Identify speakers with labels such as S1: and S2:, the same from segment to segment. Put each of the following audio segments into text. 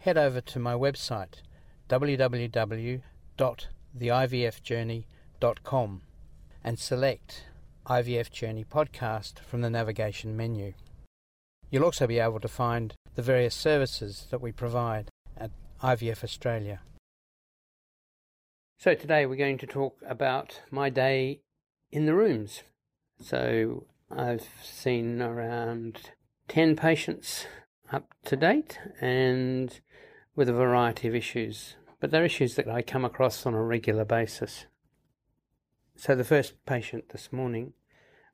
S1: head over to my website www.theivfjourney.com and select IVF Journey Podcast from the navigation menu. You'll also be able to find the various services that we provide at IVF Australia. So, today we're going to talk about my day in the rooms. So, I've seen around 10 patients up to date and with a variety of issues, but they're issues that I come across on a regular basis. So the first patient this morning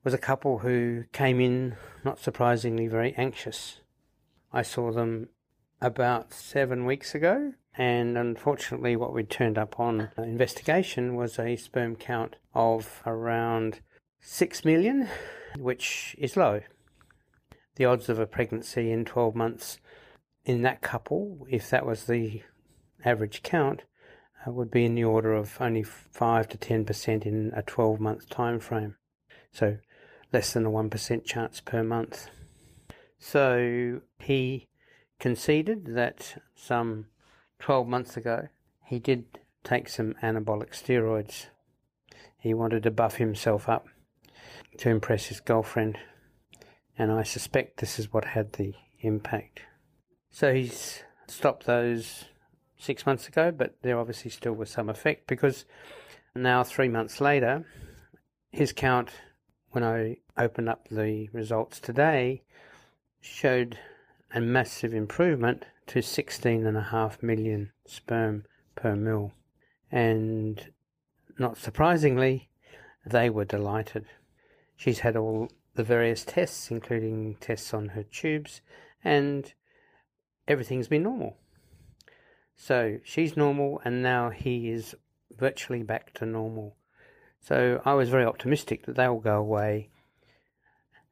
S1: was a couple who came in, not surprisingly, very anxious. I saw them about seven weeks ago, and unfortunately, what we turned up on investigation was a sperm count of around six million, which is low. The odds of a pregnancy in 12 months in that couple, if that was the average count, uh, would be in the order of only 5 to 10% in a 12 month time frame. So less than a 1% chance per month. So he conceded that some 12 months ago he did take some anabolic steroids. He wanted to buff himself up to impress his girlfriend, and I suspect this is what had the impact. So he's stopped those six months ago, but there obviously still was some effect because now, three months later, his count, when I opened up the results today, showed a massive improvement to 16.5 million sperm per mil. And not surprisingly, they were delighted. She's had all the various tests, including tests on her tubes, and everything's been normal. So she's normal, and now he is virtually back to normal. So I was very optimistic that they'll go away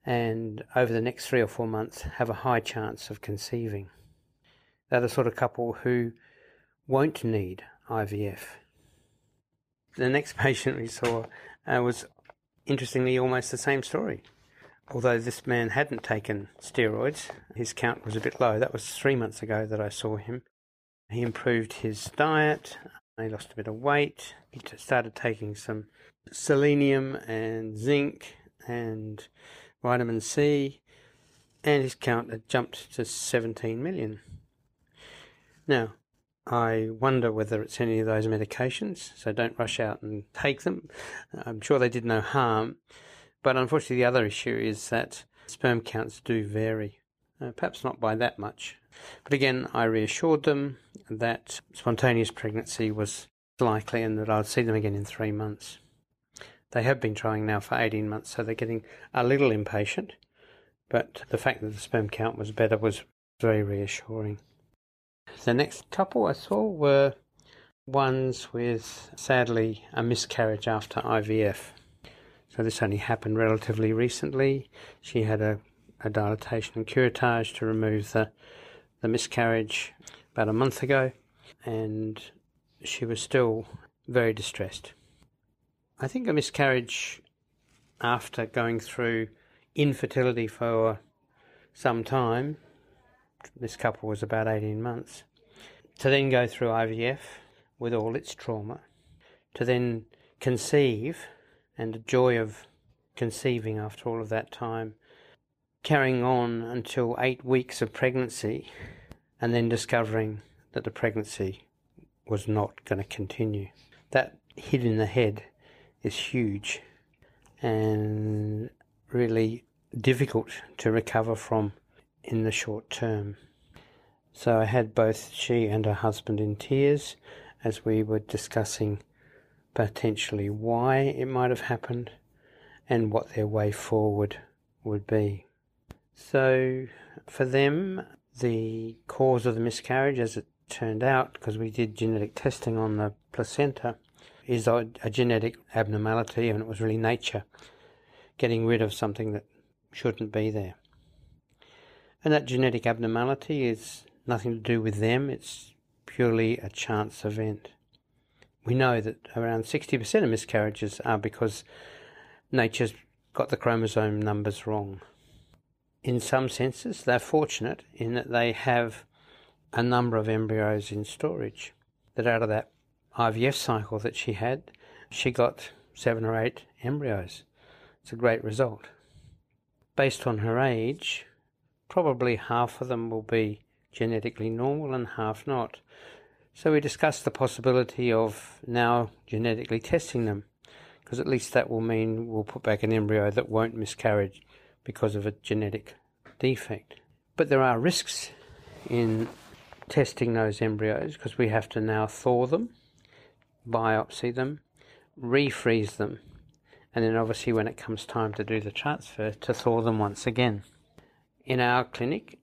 S1: and over the next three or four months have a high chance of conceiving. They're the sort of couple who won't need IVF. The next patient we saw uh, was interestingly almost the same story although this man hadn't taken steroids, his count was a bit low. That was three months ago that I saw him. He improved his diet, he lost a bit of weight, he started taking some selenium and zinc and vitamin C, and his count had jumped to 17 million. Now, I wonder whether it's any of those medications, so don't rush out and take them. I'm sure they did no harm, but unfortunately, the other issue is that sperm counts do vary, uh, perhaps not by that much. But again, I reassured them that spontaneous pregnancy was likely and that I'd see them again in three months. They have been trying now for 18 months, so they're getting a little impatient, but the fact that the sperm count was better was very reassuring. The next couple I saw were ones with, sadly, a miscarriage after IVF. So this only happened relatively recently. She had a, a dilatation and curettage to remove the, the miscarriage about a month ago, and she was still very distressed. I think a miscarriage after going through infertility for some time, this couple was about 18 months, to then go through IVF with all its trauma, to then conceive and the joy of conceiving after all of that time, carrying on until eight weeks of pregnancy, and then discovering that the pregnancy was not going to continue. That hit in the head is huge and really difficult to recover from in the short term. So I had both she and her husband in tears as we were discussing potentially why it might have happened and what their way forward would be. So for them, the cause of the miscarriage, as it turned out, because we did genetic testing on the placenta, is a, a genetic abnormality, and it was really nature getting rid of something that shouldn't be there. And that genetic abnormality is nothing to do with them, it's purely a chance event. We know that around 60% of miscarriages are because nature's got the chromosome numbers wrong. In some senses, they're fortunate in that they have a number of embryos in storage. That out of that IVF cycle that she had, she got seven or eight embryos. It's a great result. Based on her age, probably half of them will be genetically normal and half not. So we discussed the possibility of now genetically testing them, because at least that will mean we'll put back an embryo that won't miscarry because of a genetic defect. But there are risks in testing those embryos because we have to now thaw them, biopsy them, refreeze them, and then obviously when it comes time to do the transfer, to thaw them once again. In our clinic,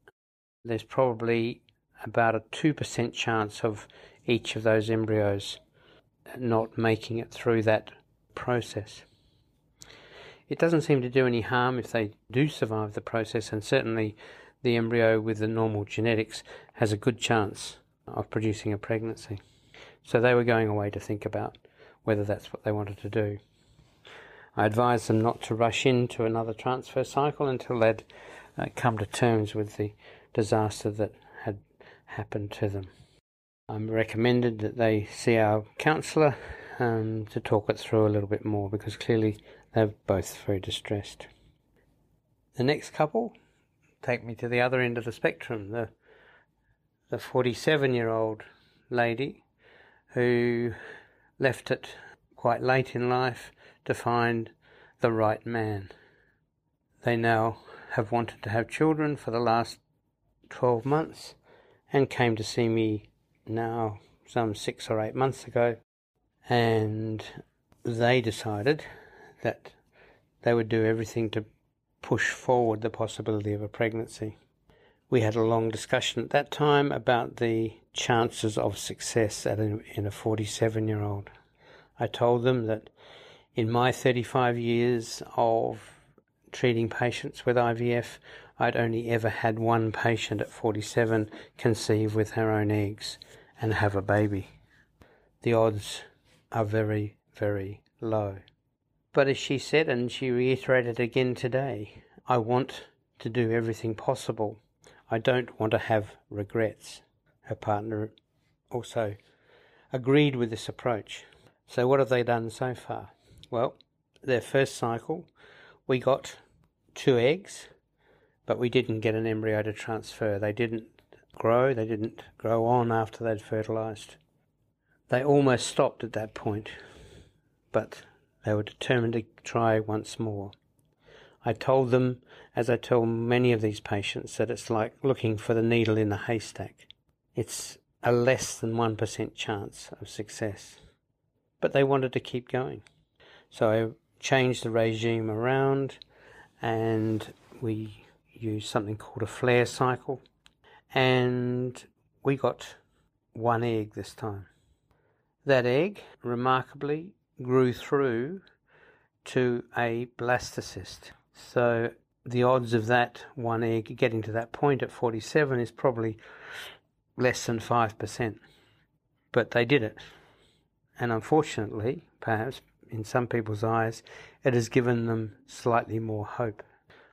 S1: there's probably about a 2% chance of each of those embryos not making it through that process. It doesn't seem to do any harm if they do survive the process, and certainly the embryo with the normal genetics has a good chance of producing a pregnancy. So they were going away to think about whether that's what they wanted to do. I advised them not to rush into another transfer cycle until they'd uh, come to terms with the disaster that had happened to them. I'm recommended that they see our counsellor um, to talk it through a little bit more because clearly they're both very distressed. The next couple take me to the other end of the spectrum. The the 47 year old lady who left it quite late in life to find the right man. They now have wanted to have children for the last 12 months and came to see me now some six or eight months ago and they decided that they would do everything to push forward the possibility of a pregnancy. We had a long discussion at that time about the chances of success a, in a 47 year old. I told them that in my 35 years of treating patients with IVF, I'd only ever had one patient at 47 conceive with her own eggs and have a baby. The odds are very, very low. But as she said, and she reiterated again today, I want to do everything possible. I don't want to have regrets. Her partner also agreed with this approach. So, what have they done so far? Well, their first cycle, we got two eggs, but we didn't get an embryo to transfer. They didn't grow, they didn't grow on after they'd fertilized. They almost stopped at that point, but they were determined to try once more. I told them, as I tell many of these patients, that it's like looking for the needle in the haystack. It's a less than 1% chance of success. But they wanted to keep going. So I changed the regime around and we used something called a flare cycle. And we got one egg this time. That egg, remarkably, grew through to a blastocyst. So the odds of that one egg getting to that point at 47 is probably less than 5%. But they did it. And unfortunately, perhaps in some people's eyes, it has given them slightly more hope.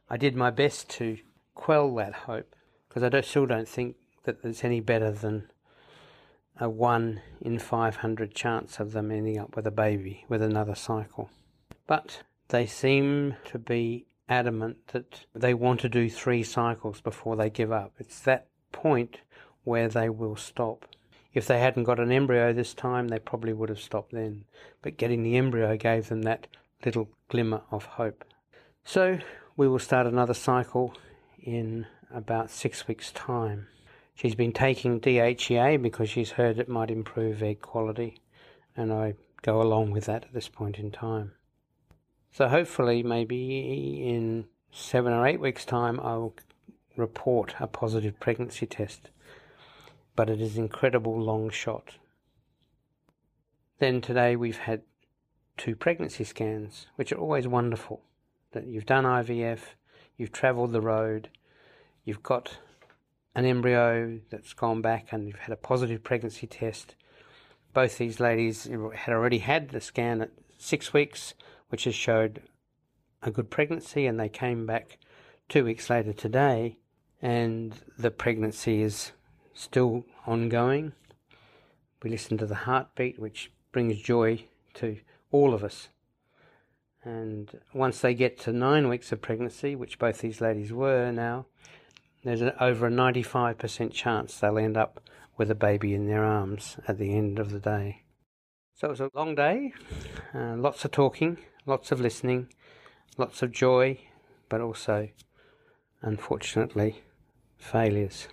S1: I did my best to quell that hope because I don't, still don't think that it's any better than a 1 in 500 chance of them ending up with a baby with another cycle. But they seem to be adamant that they want to do three cycles before they give up. It's that point where they will stop. If they hadn't got an embryo this time, they probably would have stopped then. But getting the embryo gave them that little glimmer of hope. So we will start another cycle in about six weeks' time. She's been taking DHEA because she's heard it might improve egg quality, and I go along with that at this point in time. So hopefully, maybe in seven or eight weeks' time, I will report a positive pregnancy test. But it is incredible long shot. Then today we've had two pregnancy scans, which are always wonderful. That you've done IVF, you've travelled the road, you've got an embryo that's gone back, and you've had a positive pregnancy test. Both these ladies had already had the scan at six weeks which has showed a good pregnancy, and they came back two weeks later today, and the pregnancy is still ongoing. We listen to the heartbeat, which brings joy to all of us. And once they get to nine weeks of pregnancy, which both these ladies were now, there's an, over a 95% chance they'll end up with a baby in their arms at the end of the day. So it was a long day, uh, lots of talking, lots of listening, lots of joy, but also, unfortunately, failures.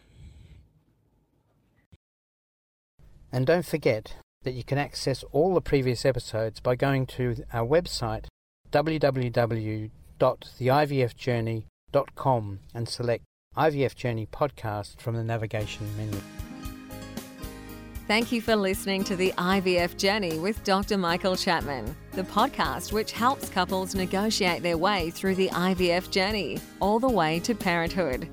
S1: And don't forget that you can access all the previous episodes by going to our website www.theivfjourney.com and select IVF Journey Podcast from the navigation menu.
S2: Thank you for listening to the IVF Journey with Dr. Michael Chapman, the podcast which helps couples negotiate their way through the IVF journey, all the way to parenthood.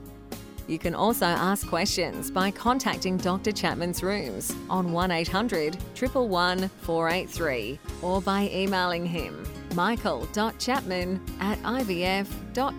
S2: You can also ask questions by contacting Dr. Chapman's rooms on 1800 111 483 or by emailing him michael.chapman at ivf.com.au.